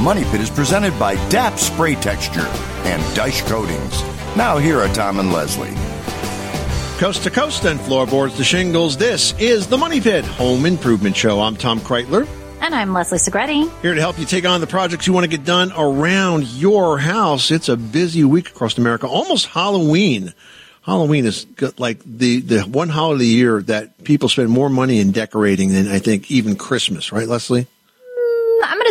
Money Pit. The Money Pit is presented by DAP Spray Texture and Dice Coatings. Now here are Tom and Leslie. Coast to coast and floorboards to shingles, this is the Money Pit Home Improvement Show. I'm Tom Kraeutler, And I'm Leslie Segrete. here to help you take on the projects you want to get done around your house. It's a busy week across America, almost Halloween. Halloween is like the, the one holiday a year that people spend more money in decorating than I think even Christmas, right, Leslie?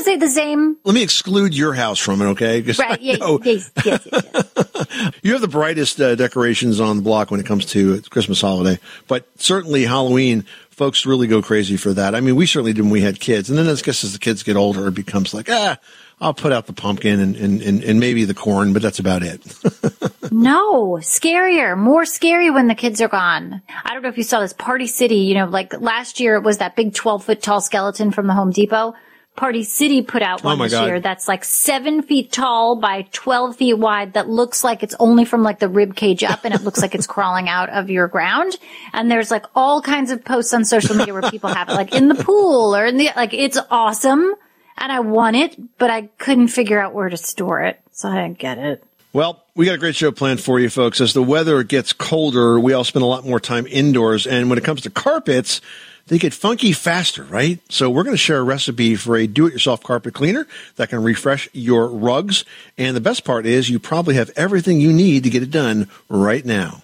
I'm going to say the same. Let me exclude your house from it, okay? Right. Yeah, yes, yes, yes, yes. You have the brightest uh, decorations on the block when it comes to Christmas holiday, but certainly Halloween, folks really go crazy for that. I mean, we certainly did when we had kids, and then I guess as the kids get older, it becomes like, ah, I'll put out the pumpkin and, and, and, and maybe the corn, but that's about it. No, scarier, more scary when the kids are gone. I don't know if you saw this Party City, you know, like last year it was that big 12 foot tall skeleton from the Home Depot. Party City put out oh one Oh this God. year that's like seven feet tall by 12 feet wide that looks like it's only from like the rib cage up and it looks like it's crawling out of your ground. And there's like all kinds of posts on social media where people have it like in the pool or in the, like it's awesome. And I want it, but I couldn't figure out where to store it. So I didn't get it. Well, we got a great show planned for you folks. As the weather gets colder, we all spend a lot more time indoors. And when it comes to carpets, they get funky faster, right? So we're going to share a recipe for a do-it-yourself carpet cleaner that can refresh your rugs. And the best part is you probably have everything you need to get it done right now.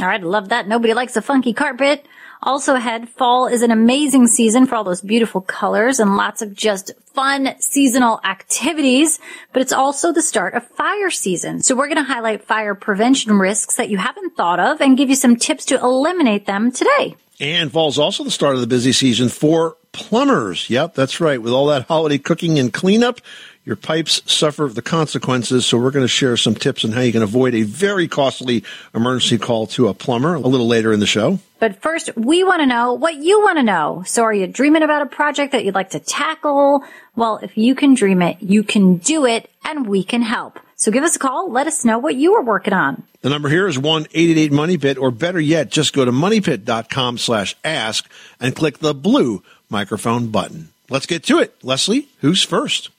All right, love that. Nobody likes a funky carpet. Also ahead, fall is an amazing season for all those beautiful colors and lots of just fun seasonal activities, but it's also the start of fire season. So we're going to highlight fire prevention risks that you haven't thought of and give you some tips to eliminate them today. And fall's also the start of the busy season for plumbers. Yep, that's right. With all that holiday cooking and cleanup, your pipes suffer the consequences. So we're going to share some tips on how you can avoid a very costly emergency call to a plumber a little later in the show. But first, we want to know what you want to know. So are you dreaming about a project that you'd like to tackle? Well, if you can dream it, you can do it and we can help. So give us a call. Let us know what you are working on. The number here is 1-888-MONEYPIT or better yet, just go to moneypit.com slash ask and click the blue microphone button. Let's get to it. Leslie, who's first?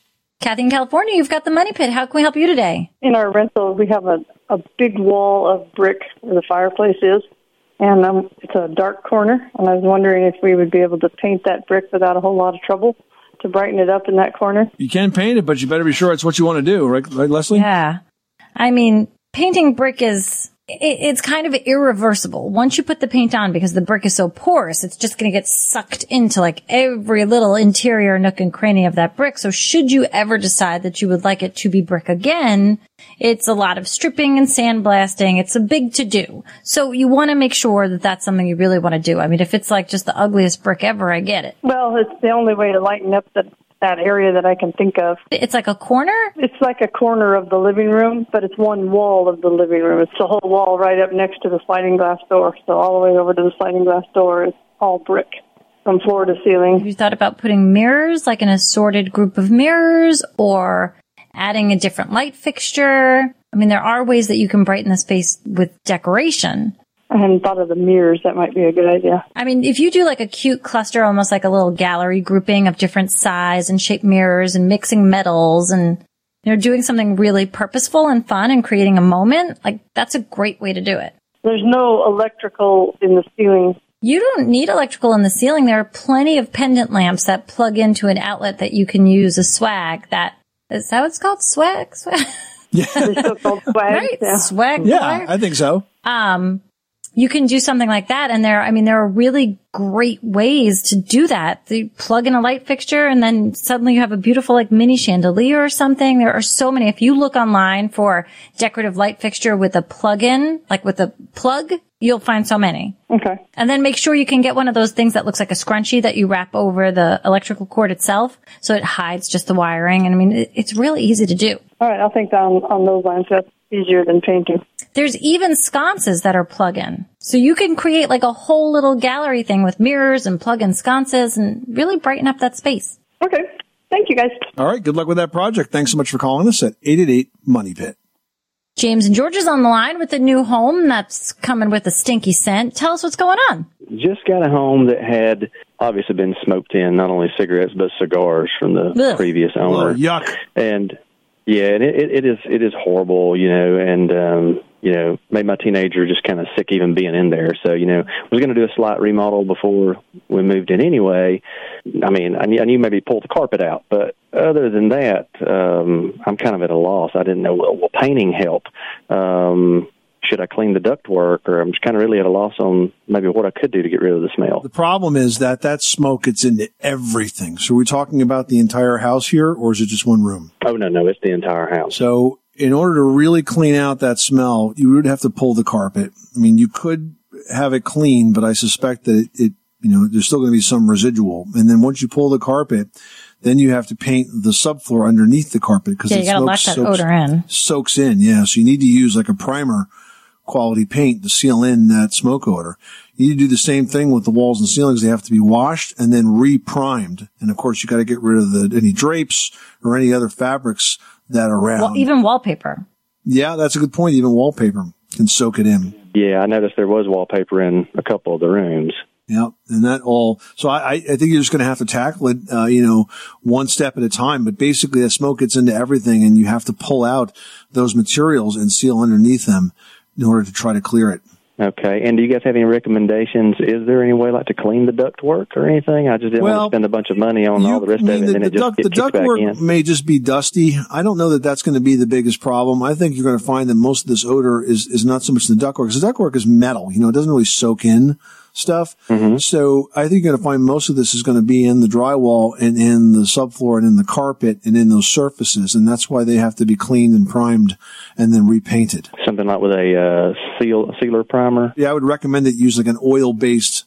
Cathy in California, you've got the money pit. How can we help you today? in our rental, we have a, a big wall of brick where the fireplace is, and um, it's a dark corner. And I was wondering if we would be able to paint that brick without a whole lot of trouble to brighten it up in that corner. You can paint it, but you better be sure it's what you want to do, right, right Leslie? Yeah. I mean, painting brick is, it, it's kind of irreversible. Once you put the paint on, because the brick is so porous, it's just going to get sucked into like every little interior nook and cranny of that brick. So should you ever decide that you would like it to be brick again, it's a lot of stripping and sandblasting. It's a big to do. So you want to make sure that that's something you really want to do. I mean, if it's like just the ugliest brick ever, I get it. Well, it's the only way to lighten up the, that area that I can think of. It's like a corner? It's like a corner of the living room, but it's one wall of the living room. It's the whole wall right up next to the sliding glass door. So all the way over to the sliding glass door is all brick from floor to ceiling. Have you thought about putting mirrors, like an assorted group of mirrors, or adding a different light fixture? I mean, there are ways that you can brighten the space with decoration. I hadn't thought of the mirrors. That might be a good idea. I mean, if you do like a cute cluster, almost like a little gallery grouping of different size and shape mirrors and mixing metals and, you know, doing something really purposeful and fun and creating a moment, like that's a great way to do it. There's no electrical in the ceiling. You don't need electrical in the ceiling. There are plenty of pendant lamps that plug into an outlet that you can use a swag that is that what it's called? Swag? Swag? They're so-called swag. right. Yeah. Swag. Yeah, wire? I think so. Um, you can do something like that. And there, I mean, there are really great ways to do that. You plug in a light fixture and then suddenly you have a beautiful like mini chandelier or something. There are so many. If you look online for decorative light fixture with a plug-in, like with a plug, you'll find so many. Okay. And then make sure you can get one of those things that looks like a scrunchie that you wrap over the electrical cord itself. So it hides just the wiring. And I mean, it, it's really easy to do. All right. I'll think on, on those lines. That's easier than painting. There's even sconces that are plug-in. So you can create like a whole little gallery thing with mirrors and plug-in sconces and really brighten up that space. Okay. Thank you guys. All right. Good luck with that project. Thanks so much for calling us at 888 Money Pit. James and George is on the line with a new home that's coming with a stinky scent. Tell us what's going on. Just got a home that had obviously been smoked in, not only cigarettes but cigars from the Ugh. previous Oh, owner. yuck. and yeah, and it, it, is it is horrible, you know, and um, you know, made my teenager just kind of sick even being in there. So you know, was going to do a slight remodel before we moved in anyway. I mean, I knew, I knew maybe pull the carpet out, but other than that, um, I'm kind of at a loss. I didn't know will, will painting help. Um, should I clean the ductwork, or I'm just kind of really at a loss on maybe what I could do to get rid of the smell. The problem is that that smoke gets into everything. So we're talking about the entire house here, or is it just one room? Oh no, no, it's the entire house. So in order to really clean out that smell, you would have to pull the carpet. I mean, you could have it clean, but I suspect that it, it you know, there's still going to be some residual. And then once you pull the carpet, then you have to paint the subfloor underneath the carpet because Yeah, the you gotta smoke lock that soaks, odor in. soaks in. Yeah. So you need to use like a primer quality paint to seal in that smoke odor. You need to do the same thing with the walls and ceilings. They have to be washed and then re-primed. And of course, you got to get rid of the, any drapes or any other fabrics that are around. Well, even wallpaper. Yeah, that's a good point. Even wallpaper can soak it in. Yeah, I noticed there was wallpaper in a couple of the rooms. Yeah, and that all. So I, I I think you're just going to have to tackle it, uh, you know, one step at a time. But basically, that smoke gets into everything, and you have to pull out those materials and seal underneath them in order to try to clear it. Okay. And do you guys have any recommendations? Is there any way like to clean the duct work or anything? I just didn't Well, want to spend a bunch of money on all the rest I of it, the, and then the it duct, get the ductwork may just be dusty. I don't know that that's going to be the biggest problem. I think you're going to find that most of this odor is, is not so much the ductwork because the ductwork is metal. You know, it doesn't really soak in stuff. Mm-hmm. So I think you're going to find most of this is going to be in the drywall and in the subfloor and in the carpet and in those surfaces. And that's why they have to be cleaned and primed and then repainted. Something like with a uh, seal sealer primer. Yeah, I would recommend that you use like an oil based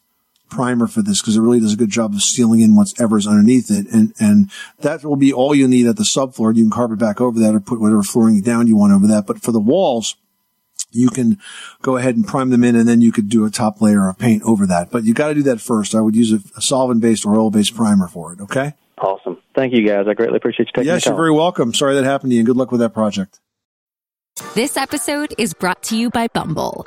primer for this because it really does a good job of sealing in whatever's underneath it. And, and that will be all you need at the subfloor. You can carpet back over that or put whatever flooring down you want over that. But for the walls, you can go ahead and prime them in and then you could do a top layer of paint over that. But you got to do that first. I would use a, a solvent based or oil based primer for it. Okay. Awesome. Thank you guys. I greatly appreciate you taking Yes, the you're very welcome. Sorry that happened to you and good luck with that project. This episode is brought to you by Bumble.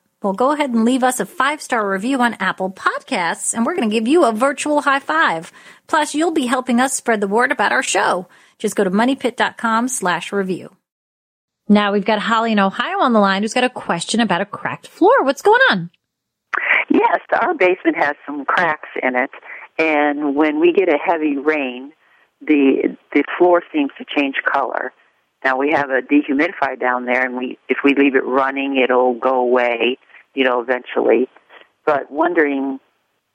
Well, go ahead and leave us a five star review on Apple Podcasts, and we're going to give you a virtual high five. Plus, you'll be helping us spread the word about our show. Just go to moneypit.com slash review. Now we've got Holly in Ohio on the line who's got a question about a cracked floor. What's going on? Yes, our basement has some cracks in it, and when we get a heavy rain, the the floor seems to change color. Now we have a dehumidifier down there, and we if we leave it running, it'll go away, you know, eventually. But wondering,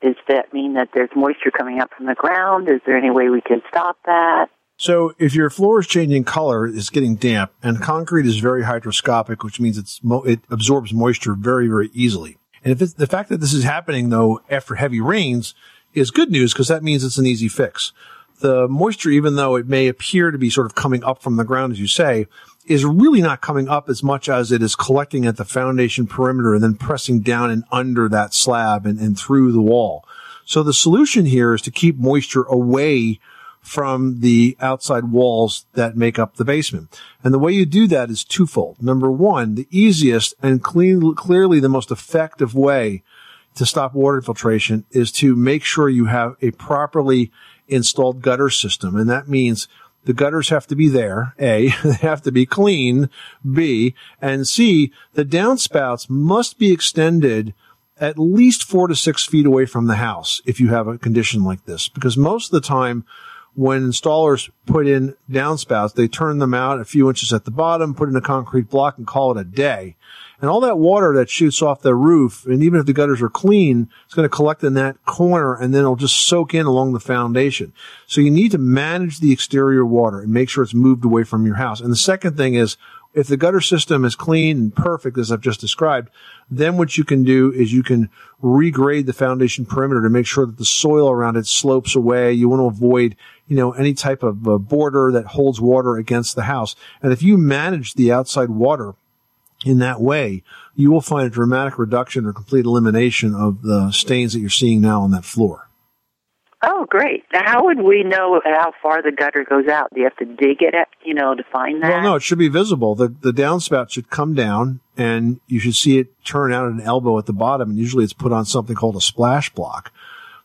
does that mean that there's moisture coming up from the ground? Is there any way we can stop that? So if your floor is changing color, it's getting damp, and concrete is very hydroscopic, which means it's mo- it absorbs moisture very, very easily. And if it's, the fact that this is happening though after heavy rains is good news because that means it's an easy fix. The moisture, even though it may appear to be sort of coming up from the ground, as you say, is really not coming up as much as it is collecting at the foundation perimeter and then pressing down and under that slab and, and through the wall. So the solution here is to keep moisture away from the outside walls that make up the basement. And the way you do that is twofold. Number one, the easiest and clean, clearly the most effective way to stop water infiltration is to make sure you have a properly installed gutter system. And that means the gutters have to be there. A, they have to be clean. B, and C, the downspouts must be extended at least four to six feet away from the house if you have a condition like this. Because most of the time, when installers put in downspouts, they turn them out a few inches at the bottom, put in a concrete block and call it a day. And all that water that shoots off the roof, and even if the gutters are clean, it's going to collect in that corner and then it'll just soak in along the foundation. So you need to manage the exterior water and make sure it's moved away from your house. And the second thing is, if the gutter system is clean and perfect, as I've just described, then what you can do is you can regrade the foundation perimeter to make sure that the soil around it slopes away. You want to avoid, you know, any type of uh, border that holds water against the house. And if you manage the outside water in that way, you will find a dramatic reduction or complete elimination of the stains that you're seeing now on that floor. Oh, great. Now, how would we know how far the gutter goes out? Do you have to dig it, at, you know, to find that? Well, no, it should be visible. The the downspout should come down, and you should see it turn out at an elbow at the bottom. And usually, it's put on something called a splash block.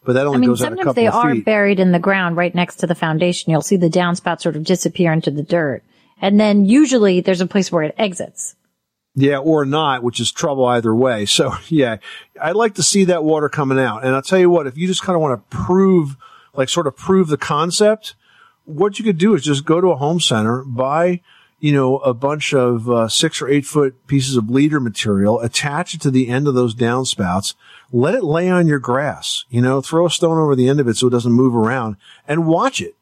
But that only I mean, goes out a sometimes couple they are feet. buried in the ground right next to the foundation. You'll see the downspout sort of disappear into the dirt. And then usually there's a place where it exits. Yeah, or not, which is trouble either way. So yeah, I'd like to see that water coming out. And I'll tell you what, if you just kind of want to prove, like sort of prove the concept, what you could do is just go to a home center, buy, you know, a bunch of uh, six or eight foot pieces of leader material, attach it to the end of those downspouts, let it lay on your grass, you know, throw a stone over the end of it so it doesn't move around and watch it.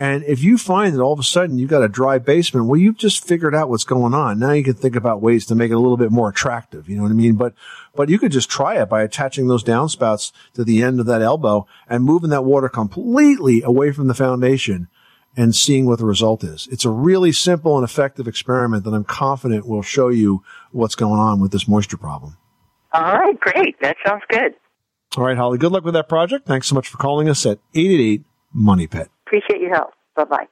And if you find that all of a sudden you've got a dry basement, well, you've just figured out what's going on. Now you can think about ways to make it a little bit more attractive. You know what I mean? But, but you could just try it by attaching those downspouts to the end of that elbow and moving that water completely away from the foundation and seeing what the result is. It's a really simple and effective experiment that I'm confident will show you what's going on with this moisture problem. All right, great. That sounds good. All right, Holly, good luck with that project. Thanks so much for calling us at 888 Money Pit. Appreciate your help. Bye bye.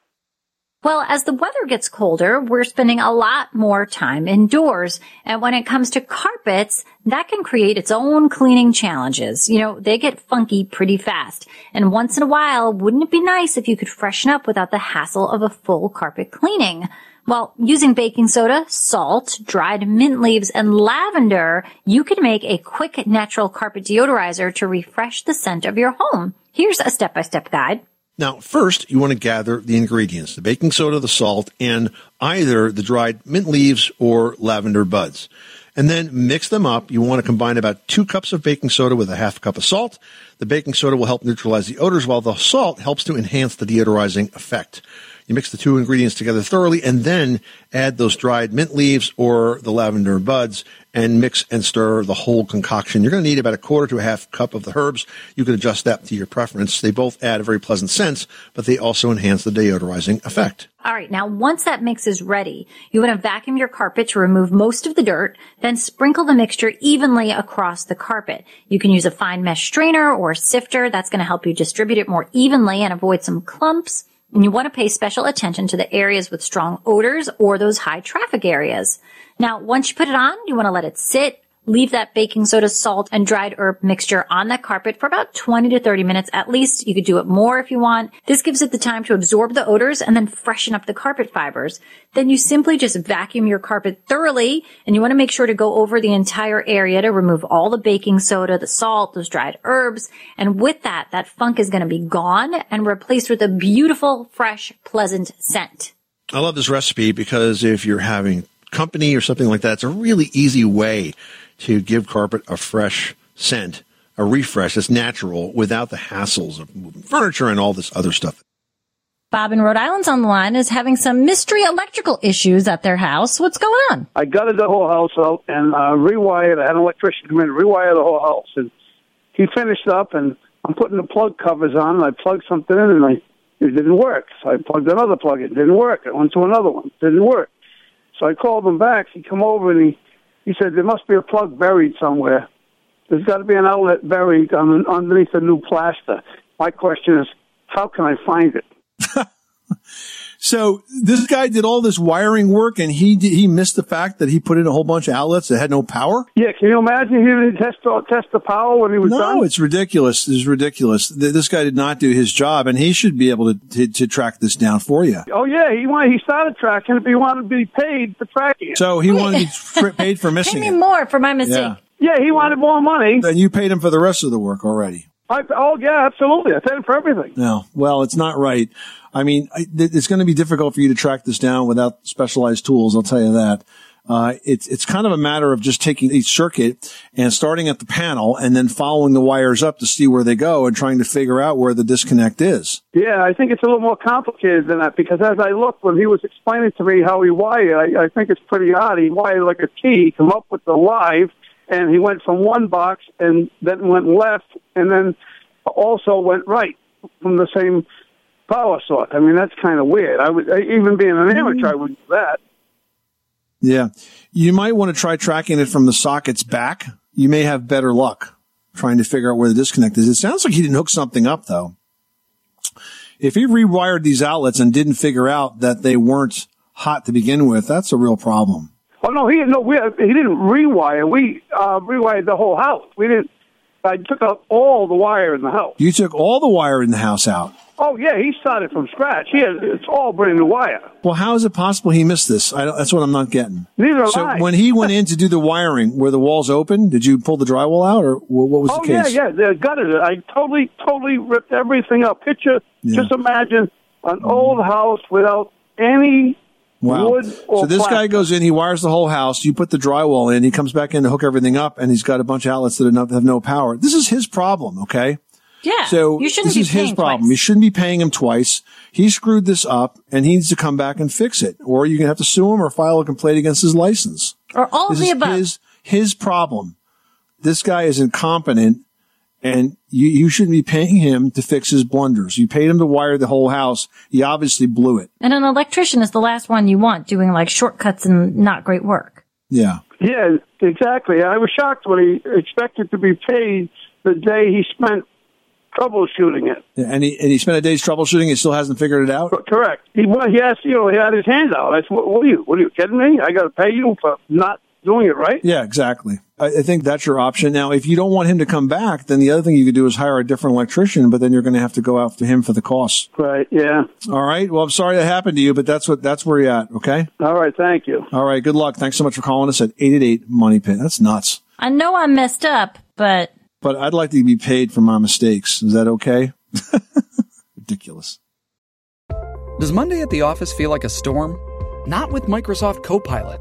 Well, as the weather gets colder, we're spending a lot more time indoors. And when it comes to carpets, that can create its own cleaning challenges. You know, they get funky pretty fast. And once in a while, wouldn't it be nice if you could freshen up without the hassle of a full carpet cleaning? Well, using baking soda, salt, dried mint leaves, and lavender, you can make a quick natural carpet deodorizer to refresh the scent of your home. Here's a step-by-step guide. Now, first, you want to gather the ingredients the baking soda, the salt, and either the dried mint leaves or lavender buds. And then mix them up. You want to combine about two cups of baking soda with a half cup of salt. The baking soda will help neutralize the odors, while the salt helps to enhance the deodorizing effect. You mix the two ingredients together thoroughly and then add those dried mint leaves or the lavender buds and mix and stir the whole concoction. You're going to need about a quarter to a half cup of the herbs. You can adjust that to your preference. They both add a very pleasant scent, but they also enhance the deodorizing effect. All right. Now, once that mix is ready, you want to vacuum your carpet to remove most of the dirt, then sprinkle the mixture evenly across the carpet. You can use a fine mesh strainer or sifter. That's going to help you distribute it more evenly and avoid some clumps. And you want to pay special attention to the areas with strong odors or those high traffic areas. Now, once you put it on, you want to let it sit, leave that baking soda, salt, and dried herb mixture on that carpet for about 20 to 30 minutes at least. You could do it more if you want. This gives it the time to absorb the odors and then freshen up the carpet fibers. Then you simply just vacuum your carpet thoroughly and you want to make sure to go over the entire area to remove all the baking soda, the salt, those dried herbs. And with that, that funk is going to be gone and replaced with a beautiful, fresh, pleasant scent. I love this recipe because if you're having company or something like that, it's a really easy way to give carpet a fresh scent, a refresh that's natural without the hassles of moving furniture and all this other stuff. Bob in Rhode Island's on the line is having some mystery electrical issues at their house. What's going on? I gutted the whole house out and uh, rewired. I had an electrician come in and rewire the whole house. And he finished up, and I'm putting the plug covers on, and I plugged something in, and I, it didn't work. So I plugged another plug. In, it didn't work. I went to another one. It didn't work. So I called him back. He come over, and he, he said, there must be a plug buried somewhere. There's got to be an outlet buried on, underneath the new plaster. My question is, how can I find it? So this guy did all this wiring work, and he did, he missed the fact that he put in a whole bunch of outlets that had no power. Yeah, can you imagine he didn't test test the power when he was no, done? it's ridiculous. It's ridiculous. This guy did not do his job, and he should be able to to, to track this down for you. Oh yeah, he wanted, he started tracking it, but he wanted to be paid for tracking it. So he wanted to be fr- paid for Pay missing me it. more for my mistake. Yeah. Yeah, he wanted more money. And you paid him for the rest of the work already. I, oh yeah, absolutely. I him for everything. No, well, it's not right. I mean, I, th- it's going to be difficult for you to track this down without specialized tools. I'll tell you that. Uh, it's it's kind of a matter of just taking each circuit and starting at the panel and then following the wires up to see where they go and trying to figure out where the disconnect is. Yeah, I think it's a little more complicated than that because as I looked when he was explaining to me how he wired, I, I think it's pretty odd. He wired like a T, come up with the live, and he went from one box and then went left, and then also went right from the same power source. I mean, that's kind of weird. I would even being an amateur, I would do that. Yeah, you might want to try tracking it from the sockets back. You may have better luck trying to figure out where the disconnect is. It sounds like he didn't hook something up though. If he rewired these outlets and didn't figure out that they weren't hot to begin with, that's a real problem. Oh no, he no, we he didn't rewire. We uh, rewired the whole house. We didn't. I took out all the wire in the house. You took all the wire in the house out. Oh yeah, he started from scratch. He had, it's all brand new wire. Well, how is it possible he missed this? I that's what I'm not getting. Neither so I. when he went in to do the wiring, were the walls open? Did you pull the drywall out, or what was oh the case? Oh yeah, yeah, they gutted it. I totally, totally ripped everything up. Picture, Yeah. just imagine an old house without any Wow. wood or So this guy goes in, he wires the whole house. You put the drywall in. He comes back in to hook everything up, and he's got a bunch of outlets that have no, power. This is his problem. Okay. Yeah. So you shouldn't this be is his paying problem. twice. You shouldn't be paying him twice. He screwed this up, and he needs to come back and fix it, or you're gonna have to sue him or file a complaint against his license. Or all of the is above. his his problem. This guy is incompetent, and you you shouldn't be paying him to fix his blunders. You paid him to wire the whole house. He obviously blew it. And an electrician is the last one you want doing like shortcuts and not great work. Yeah. Yeah, exactly. I was shocked when he expected to be paid the day he spent troubleshooting it. Yeah, And he and he spent a day's troubleshooting. He still hasn't figured it out. Correct. He well, he asked, you know, he had his hands out. I said, what, what are you? What are you kidding me? I got to pay you for not doing it right. Yeah, exactly. I, I think that's your option. Now, if you don't want him to come back, then the other thing you could do is hire a different electrician, but then you're going to have to go after him for the costs. Right. Yeah. All right. Well, I'm sorry that happened to you, but that's what that's where you're at. Okay. All right. Thank you. All right. Good luck. Thanks so much for calling us at 888 Money Pit. That's nuts. I know I'm messed up, but But I'd like to be paid for my mistakes. Is that okay? Ridiculous. Does Monday at the office feel like a storm? Not with Microsoft Copilot.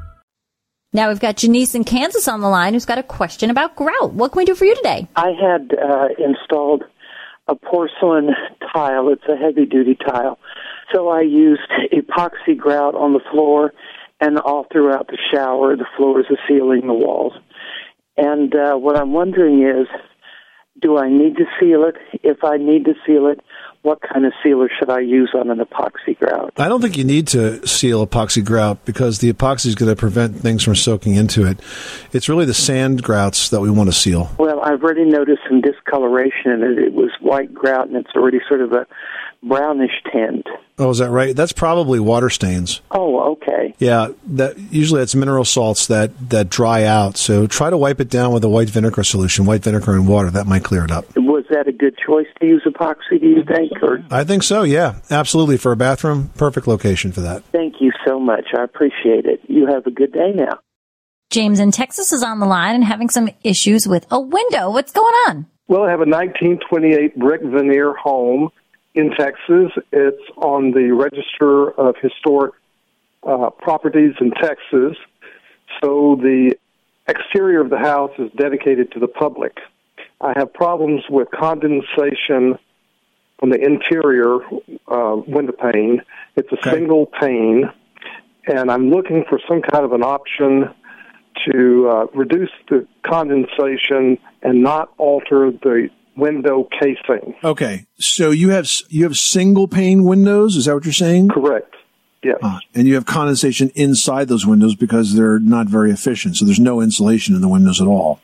Now we've got Janiese in Kansas on the line who's got a question about grout. What can we do for you today? I had uh, installed a porcelain tile. It's a heavy duty tile. So I used epoxy grout on the floor and all throughout the shower, the floors, the ceiling, the walls. And uh, what I'm wondering is, do I need to seal it? If I need to seal it, what kind of sealer should I use on an epoxy grout? I don't think you need to seal epoxy grout because the epoxy is going to prevent things from soaking into it. It's really the sand grouts that we want to seal. Well, I've already noticed some discoloration in it. It was white grout, and it's already sort of a brownish tint. Oh, is that right? That's probably water stains. Oh, okay. Yeah, that usually it's mineral salts that that dry out. So try to wipe it down with a white vinegar solution, white vinegar and water. That might clear it up. Was that a good choice to use epoxy, do you think? Or I think so. Yeah, absolutely. For a bathroom, perfect location for that. thank you so much. I appreciate it. You have a good day now. James in Texas is on the line and having some issues with a window. What's going on? Well, I have a 1928 brick veneer home in Texas. It's on the Register of Historic uh, Properties in Texas. So the exterior of the house is dedicated to the public. I have problems with condensation on the interior uh, window pane. It's a single pane, and I'm looking for some kind of an option to uh, reduce the condensation and not alter the window casing. Okay, so you have you have single pane windows. Is that what you're saying? Correct. Yes. Ah, and you have condensation inside those windows because they're not very efficient. So there's no insulation in the windows at all.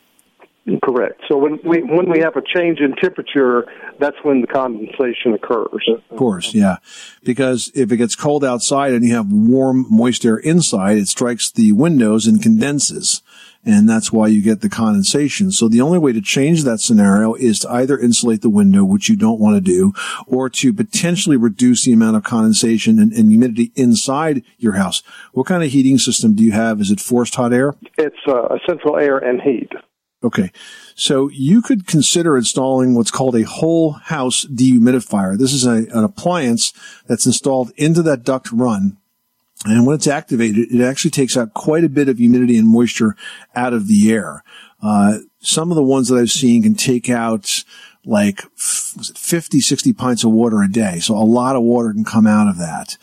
Correct. So when we when we have a change in temperature, that's when the condensation occurs. Of course, yeah. Because if it gets cold outside and you have warm, moist air inside, it strikes the windows and condenses. And that's why you get the condensation. So the only way to change that scenario is to either insulate the window, which you don't want to do, or to potentially reduce the amount of condensation and, and humidity inside your house. What kind of heating system do you have? Is it forced hot air? It's uh, a central air and heat. Okay. So you could consider installing what's called a whole house dehumidifier. This is a, an appliance that's installed into that duct run. And when it's activated, it actually takes out quite a bit of humidity and moisture out of the air. Uh, some of the ones that I've seen can take out like, was it 50, 60 pints of water a day. So a lot of water can come out of that.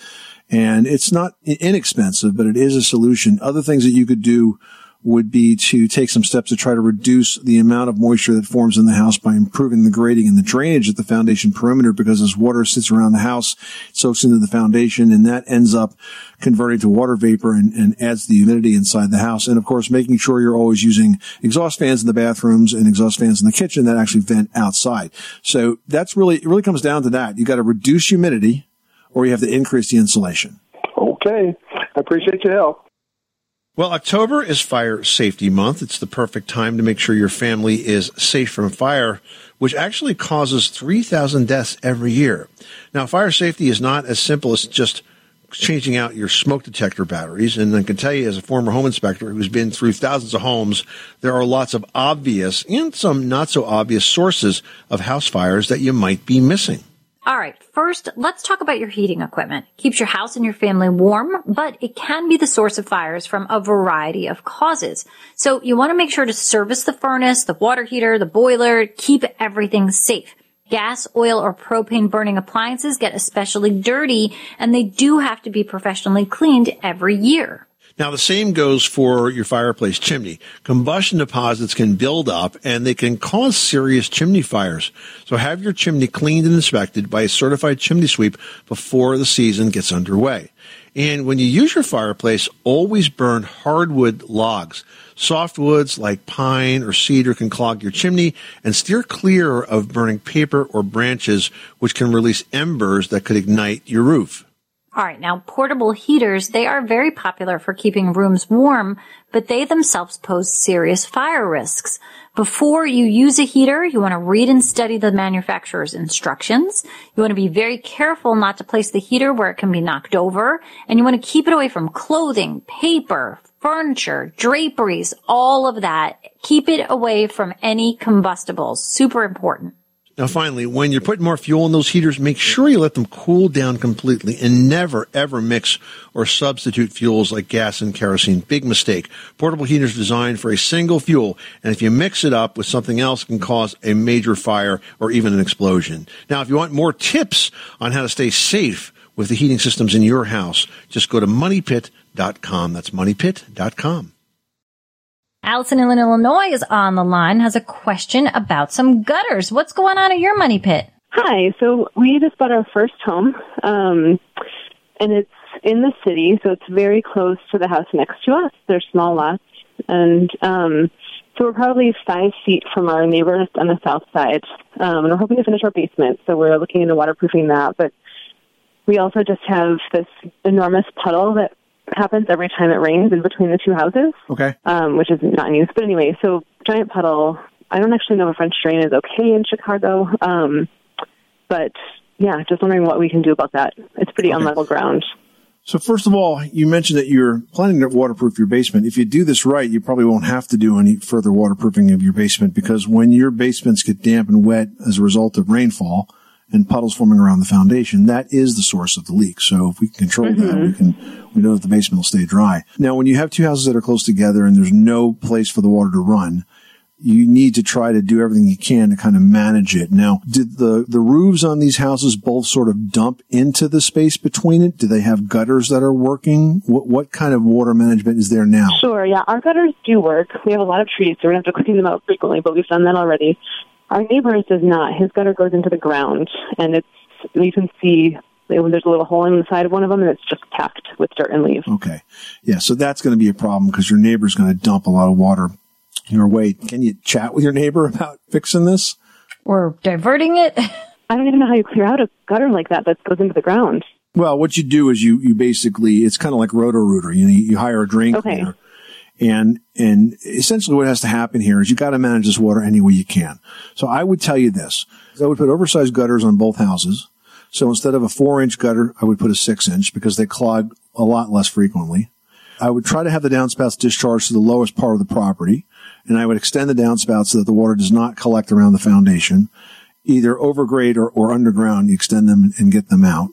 And it's not inexpensive, but it is a solution. Other things that you could do would be to take some steps to try to reduce the amount of moisture that forms in the house by improving the grading and the drainage at the foundation perimeter because as water sits around the house, it soaks into the foundation and that ends up converting to water vapor and, and adds the humidity inside the house. And of course, making sure you're always using exhaust fans in the bathrooms and exhaust fans in the kitchen that actually vent outside. So that's really, it really comes down to that. You got to reduce humidity or you have to increase the insulation. Okay. I appreciate your help. Well, October is Fire Safety Month. It's the perfect time to make sure your family is safe from fire, which actually causes 3,000 deaths every year. Now, fire safety is not as simple as just changing out your smoke detector batteries. And I can tell you, as a former home inspector who's been through thousands of homes, there are lots of obvious and some not so obvious sources of house fires that you might be missing. All right. First, let's talk about your heating equipment. Keeps your house and your family warm, but it can be the source of fires from a variety of causes. So you want to make sure to service the furnace, the water heater, the boiler, keep everything safe. Gas, oil, or propane burning appliances get especially dirty and they do have to be professionally cleaned every year. Now, the same goes for your fireplace chimney. Combustion deposits can build up and they can cause serious chimney fires. So have your chimney cleaned and inspected by a certified chimney sweep before the season gets underway. And when you use your fireplace, always burn hardwood logs. Softwoods like pine or cedar can clog your chimney and steer clear of burning paper or branches, which can release embers that could ignite your roof. All right. Now, portable heaters, they are very popular for keeping rooms warm, but they themselves pose serious fire risks. Before you use a heater, you want to read and study the manufacturer's instructions. You want to be very careful not to place the heater where it can be knocked over, and you want to keep it away from clothing, paper, furniture, draperies, all of that. Keep it away from any combustibles. Super important. Now, finally, when you're putting more fuel in those heaters, make sure you let them cool down completely and never, ever mix or substitute fuels like gas and kerosene. Big mistake. Portable heaters designed for a single fuel, and if you mix it up with something else, can cause a major fire or even an explosion. Now, if you want more tips on how to stay safe with the heating systems in your house, just go to moneypit.com. That's moneypit.com. Allison in Illinois is on the line, has a question about some gutters. What's going on at your money pit? Hi. So we just bought our first home, um, and it's in the city, so it's very close to the house next to us. They're small lots, and um, so we're probably five feet from our neighbors on the south side. Um, and we're hoping to finish our basement, so we're looking into waterproofing that. But we also just have this enormous puddle that happens every time it rains in between the two houses. Okay. Um, which is not in use. But anyway, so giant puddle. I don't actually know if French drain is okay in Chicago. Um, but yeah, just wondering what we can do about that. It's pretty okay. on level ground. So first of all, you mentioned that you're planning to waterproof your basement. If you do this right, you probably won't have to do any further waterproofing of your basement because when your basements get damp and wet as a result of rainfall and puddles forming around the foundation, that is the source of the leak. So if we can control that, Mm-hmm. we can, we know that the basement will stay dry. Now, when you have two houses that are close together and there's no place for the water to run, you need to try to do everything you can to kind of manage it. Now, did the, the roofs on these houses both sort of dump into the space between it? Do they have gutters that are working? What, what kind of water management is there now? Sure, yeah. Our gutters do work. We have a lot of trees, so we're going to have to clean them out frequently, but we've done that already. Our neighbor's does not. His gutter goes into the ground, and it's, you can see there's a little hole in the side of one of them, and it's just packed with dirt and leaves. Okay. Yeah. So that's going to be a problem because your neighbor's going to dump a lot of water in your way. Can you chat with your neighbor about fixing this? Or diverting it? I don't even know how you clear out a gutter like that that goes into the ground. Well, what you do is you, you basically, it's kind of like roto rooter. You know, you, you hire a drain Okay. cleaner and, and essentially what has to happen here is you got to manage this water any way you can. So I would tell you this. I would put oversized gutters on both houses. So instead of a four inch gutter, I would put a six inch because they clog a lot less frequently. I would try to have the downspouts discharged to the lowest part of the property, and I would extend the downspout so that the water does not collect around the foundation, either overgrade or, or underground. You extend them and get them out.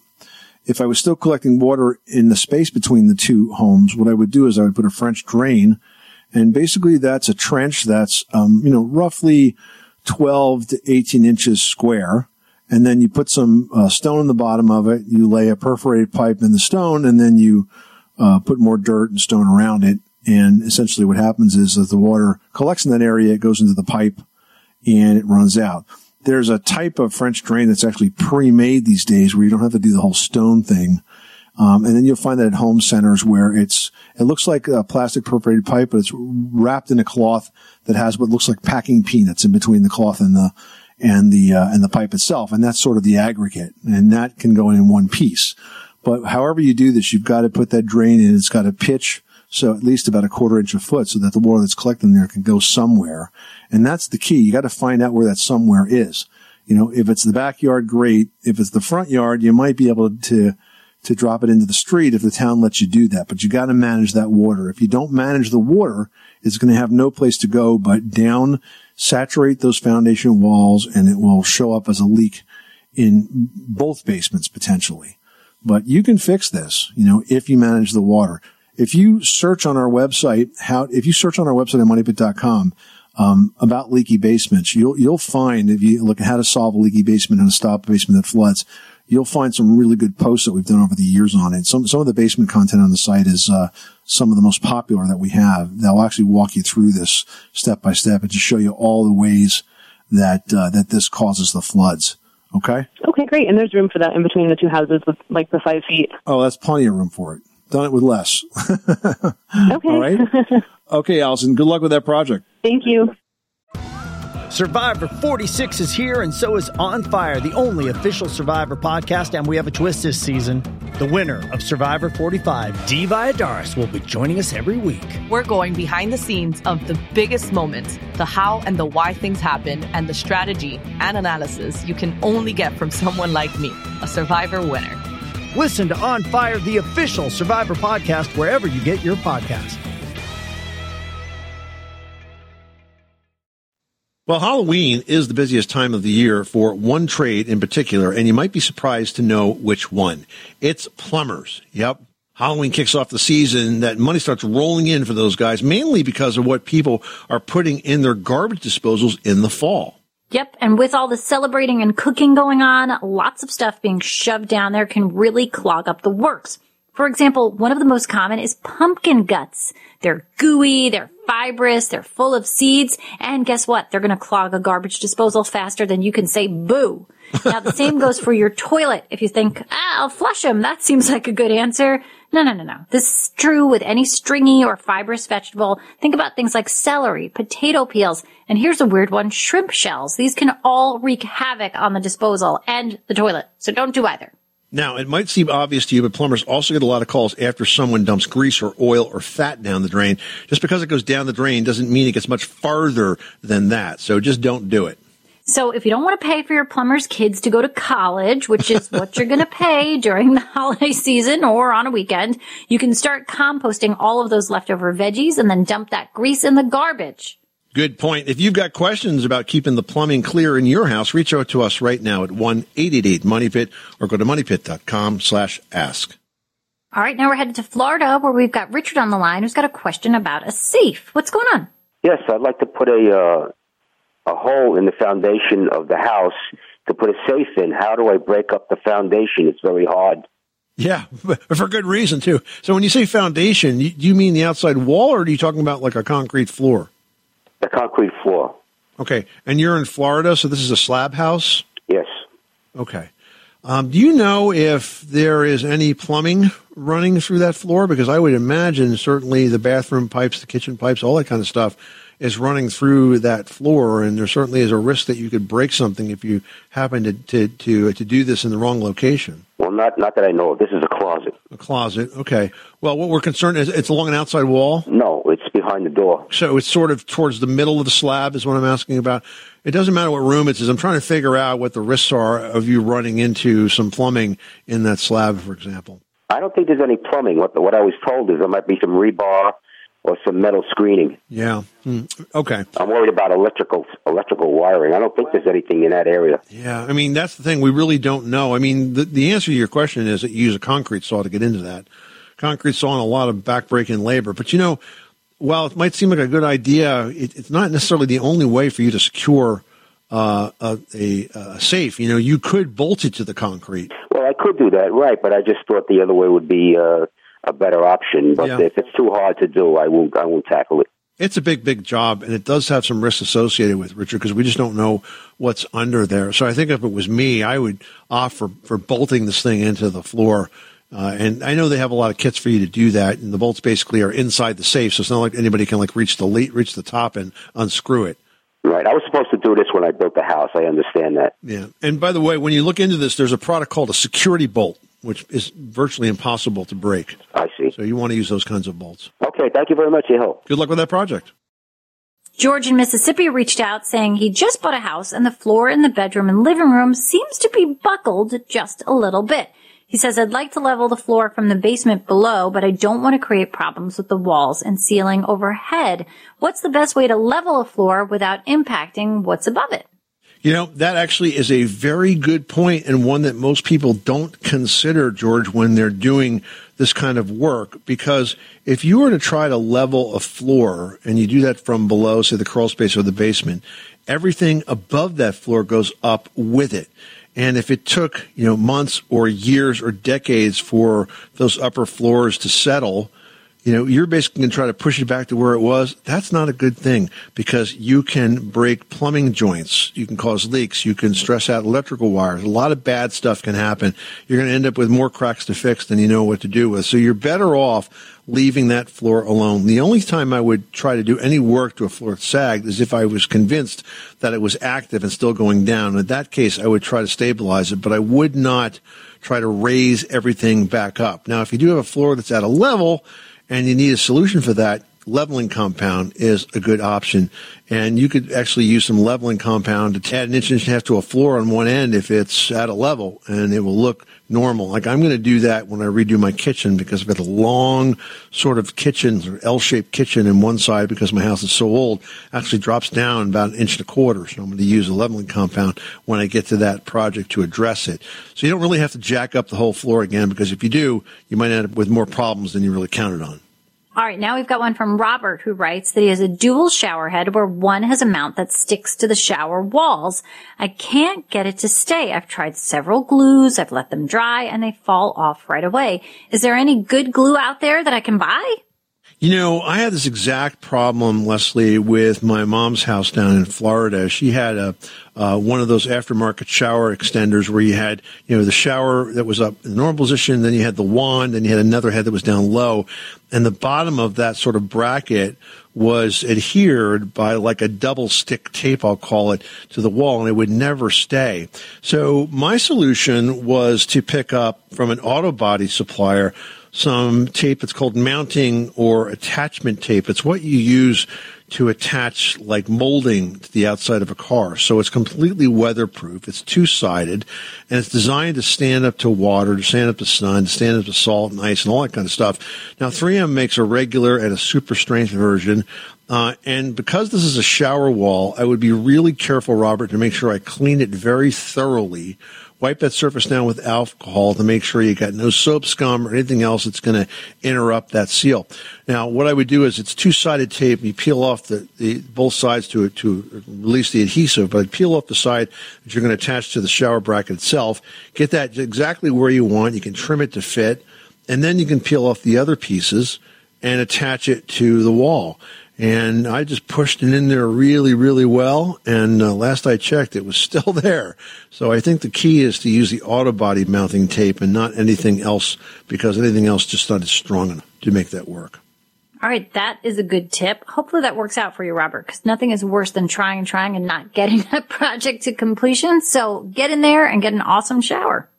If I was still collecting water in the space between the two homes, what I would do is I would put a French drain, and basically that's a trench that's um, you know roughly 12 to 18 inches square. And then you put some uh, stone in the bottom of it. You lay a perforated pipe in the stone, and then you uh, put more dirt and stone around it. And essentially, what happens is that the water collects in that area, it goes into the pipe, and it runs out. There's a type of French drain that's actually pre-made these days, where you don't have to do the whole stone thing. Um, and then you'll find that at home centers where it's, it looks like a plastic perforated pipe, but it's wrapped in a cloth that has what looks like packing peanuts in between the cloth and the, and the, uh, and the pipe itself. And that's sort of the aggregate. And that can go in in one piece. But however you do this, you've got to put that drain in. It's got to pitch. So at least about a quarter inch a foot so that the water that's collecting there can go somewhere. And that's the key. You got to find out where that somewhere is. You know, if it's the backyard, great. If it's the front yard, you might be able to, to drop it into the street if the town lets you do that. But you got to manage that water. If you don't manage the water, it's going to have no place to go but down, saturate those foundation walls, and it will show up as a leak in both basements potentially. But you can fix this, you know, if you manage the water. If you search on our website, how, if you search on our website at moneypit.com, um, about leaky basements, you'll, you'll find if you look at how to solve a leaky basement and to stop a basement that floods, you'll find some really good posts that we've done over the years on it. Some, some of the basement content on the site is, uh, some of the most popular that we have. That will actually walk you through this step by step and just show you all the ways that, uh, that this causes the floods. Okay. Okay, great. And there's room for that in between the two houses with like the five feet. Oh, that's plenty of room for it. Done it with less. Okay. All right. Okay, Allison. Good luck with that project. Thank you. Survivor 46 is here, and so is On Fire, the only official Survivor podcast. And we have a twist this season. The winner of Survivor 45, Dee Valladares, will be joining us every week. We're going behind the scenes of the biggest moments, the how and the why things happen, and the strategy and analysis you can only get from someone like me, a Survivor winner. Listen to On Fire, the official Survivor podcast, wherever you get your podcast. Well, Halloween is the busiest time of the year for one trade in particular, and you might be surprised to know which one. It's plumbers. Yep. Halloween kicks off the season, that money starts rolling in for those guys, mainly because of what people are putting in their garbage disposals in the fall. Yep, and with all the celebrating and cooking going on, lots of stuff being shoved down there can really clog up the works. For example, one of the most common is pumpkin guts. They're gooey, they're fibrous, they're full of seeds, and guess what? They're gonna clog a garbage disposal faster than you can say boo. Now the same goes for your toilet. If you think, ah, I'll flush them, that seems like a good answer. No, no, no, no. This is true with any stringy or fibrous vegetable. Think about things like celery, potato peels, and here's a weird one, shrimp shells. These can all wreak havoc on the disposal and the toilet. So don't do either. Now, it might seem obvious to you, but plumbers also get a lot of calls after someone dumps grease or oil or fat down the drain. Just because it goes down the drain doesn't mean it gets much farther than that. So just don't do it. So if you don't want to pay for your plumber's kids to go to college, which is what you're going to pay during the holiday season or on a weekend, you can start composting all of those leftover veggies and then dump that grease in the garbage. Good point. If you've got questions about keeping the plumbing clear in your house, reach out to us right now at 1-888-MONEYPIT or go to moneypit.com slash ask. All right, now we're headed to Florida where we've got Richard on the line who's got a question about a safe. What's going on? Yes, I'd like to put a uh, a hole in the foundation of the house to put a safe in. How do I break up the foundation? It's very hard. Yeah, for good reason too. So when you say foundation, do you mean the outside wall or are you talking about like a concrete floor? The concrete floor. Okay, and you're in Florida, so this is a slab house? Yes. Okay. Um, do you know if there is any plumbing running through that floor? Because I would imagine certainly the bathroom pipes, the kitchen pipes, all that kind of stuff is running through that floor, and there certainly is a risk that you could break something if you happen to to to, to do this in the wrong location. Well, not not that I know. of. This is a closet. A closet. Okay. Well, what we're concerned is it's along an outside wall. No, it's behind the door. So it's sort of towards the middle of the slab is what I'm asking about. It doesn't matter what room it's. I'm trying to figure out what the risks are of you running into some plumbing in that slab, for example. I don't think there's any plumbing. What what I was told is there might be some rebar or some metal screening. Yeah. Hmm. Okay. I'm worried about electrical electrical wiring. I don't think there's anything in that area. Yeah. I mean, that's the thing. We really don't know. I mean, the, the answer to your question is that you use a concrete saw to get into that. Concrete saw and a lot of backbreaking labor. But you know, while it might seem like a good idea, it, it's not necessarily the only way for you to secure uh, a, a, a safe. You know, you could bolt it to the concrete. Well, I could do that, right? But I just thought the other way would be uh, a better option. But Yeah. if it's too hard to do, I won't. I won't tackle it. It's a big, big job, and it does have some risks associated with Richard, because we just don't know what's under there. So I think if it was me, I would opt for, for bolting this thing into the floor. Uh, and I know they have a lot of kits for you to do that, and the bolts basically are inside the safe, so it's not like anybody can like reach the le- reach the top and unscrew it. Right. I was supposed to do this when I built the house. I understand that. Yeah. And by the way, when you look into this, there's a product called a security bolt, which is virtually impossible to break. I see. So you want to use those kinds of bolts. Okay. Thank you very much for your help. Good luck with that project. George in Mississippi reached out saying he just bought a house and the floor in the bedroom and living room seems to be buckled just a little bit. He says, I'd like to level the floor from the basement below, but I don't want to create problems with the walls and ceiling overhead. What's the best way to level a floor without impacting what's above it? You know, that actually is a very good point and one that most people don't consider, George, when they're doing this kind of work. Because if you were to try to level a floor and you do that from below, say the crawl space or the basement, everything above that floor goes up with it. And if it took, you know, months or years or decades for those upper floors to settle, you know, you're basically going to try to push it back to where it was. That's not a good thing because you can break plumbing joints. You can cause leaks. You can stress out electrical wires. A lot of bad stuff can happen. You're going to end up with more cracks to fix than you know what to do with. So you're better off leaving that floor alone. The only time I would try to do any work to a floor that sagged is if I was convinced that it was active and still going down. In that case, I would try to stabilize it, but I would not try to raise everything back up. Now, if you do have a floor that's at a level, and you need a solution for that, leveling compound is a good option. And you could actually use some leveling compound to add an inch, and a half to a floor on one end if it's at a level and it will look normal. Like I'm going to do that when I redo my kitchen because I've got a long sort of kitchen or L-shaped kitchen in one side because my house is so old actually drops down about an inch and a quarter. So I'm going to use a leveling compound when I get to that project to address it. So you don't really have to jack up the whole floor again because if you do, you might end up with more problems than you really counted on. All right, now we've got one from Robert who writes that he has a dual shower head where one has a mount that sticks to the shower walls. I can't get it to stay. I've tried several glues, I've let them dry, and they fall off right away. Is there any good glue out there that I can buy? You know, I had this exact problem, Leslie, with my mom's house down in Florida. She had a uh, one of those aftermarket shower extenders where you had, you know, the shower that was up in the normal position, then you had the wand, and you had another head that was down low, and the bottom of that sort of bracket was adhered by like a double stick tape, I'll call it, to the wall, and it would never stay. So my solution was to pick up from an auto body supplier some tape that's called mounting or attachment tape. It's what you use to attach like molding to the outside of a car. So it's completely weatherproof. It's two sided and it's designed to stand up to water, to stand up to sun, to stand up to salt and ice and all that kind of stuff. Now 3M makes a regular and a super strength version. Uh, and because this is a shower wall, I would be really careful, Robert, to make sure I clean it very thoroughly wipe that surface down with alcohol to make sure you got no soap scum or anything else that's going to interrupt that seal. Now, what I would do is it's two-sided tape. You peel off the, the both sides to to release the adhesive, but peel off the side that you're going to attach to the shower bracket itself. Get that exactly where you want. You can trim it to fit, and then you can peel off the other pieces and attach it to the wall and I just pushed it in there really, really well. And uh, last I checked, it was still there. So I think the key is to use the auto body mounting tape and not anything else because anything else just not as strong enough to make that work. All right, that is a good tip. Hopefully that works out for you, Robert, because nothing is worse than trying and trying and not getting that project to completion. So get in there and get an awesome shower.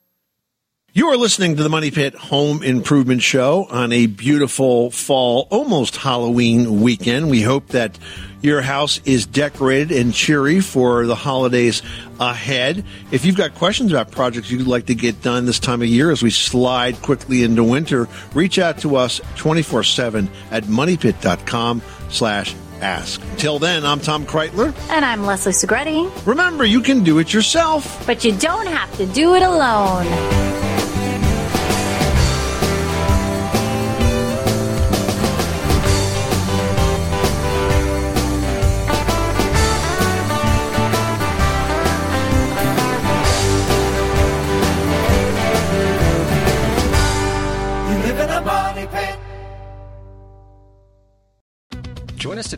You are listening to the Money Pit Home Improvement Show on a beautiful fall, almost Halloween weekend. We hope that your house is decorated and cheery for the holidays ahead. If you've got questions about projects you'd like to get done this time of year as we slide quickly into winter, reach out to us 24-7 at moneypit.com slash ask. Till then, I'm Tom Kraeutler. And I'm Leslie Segrete. Remember, you can do it yourself. But you don't have to do it alone.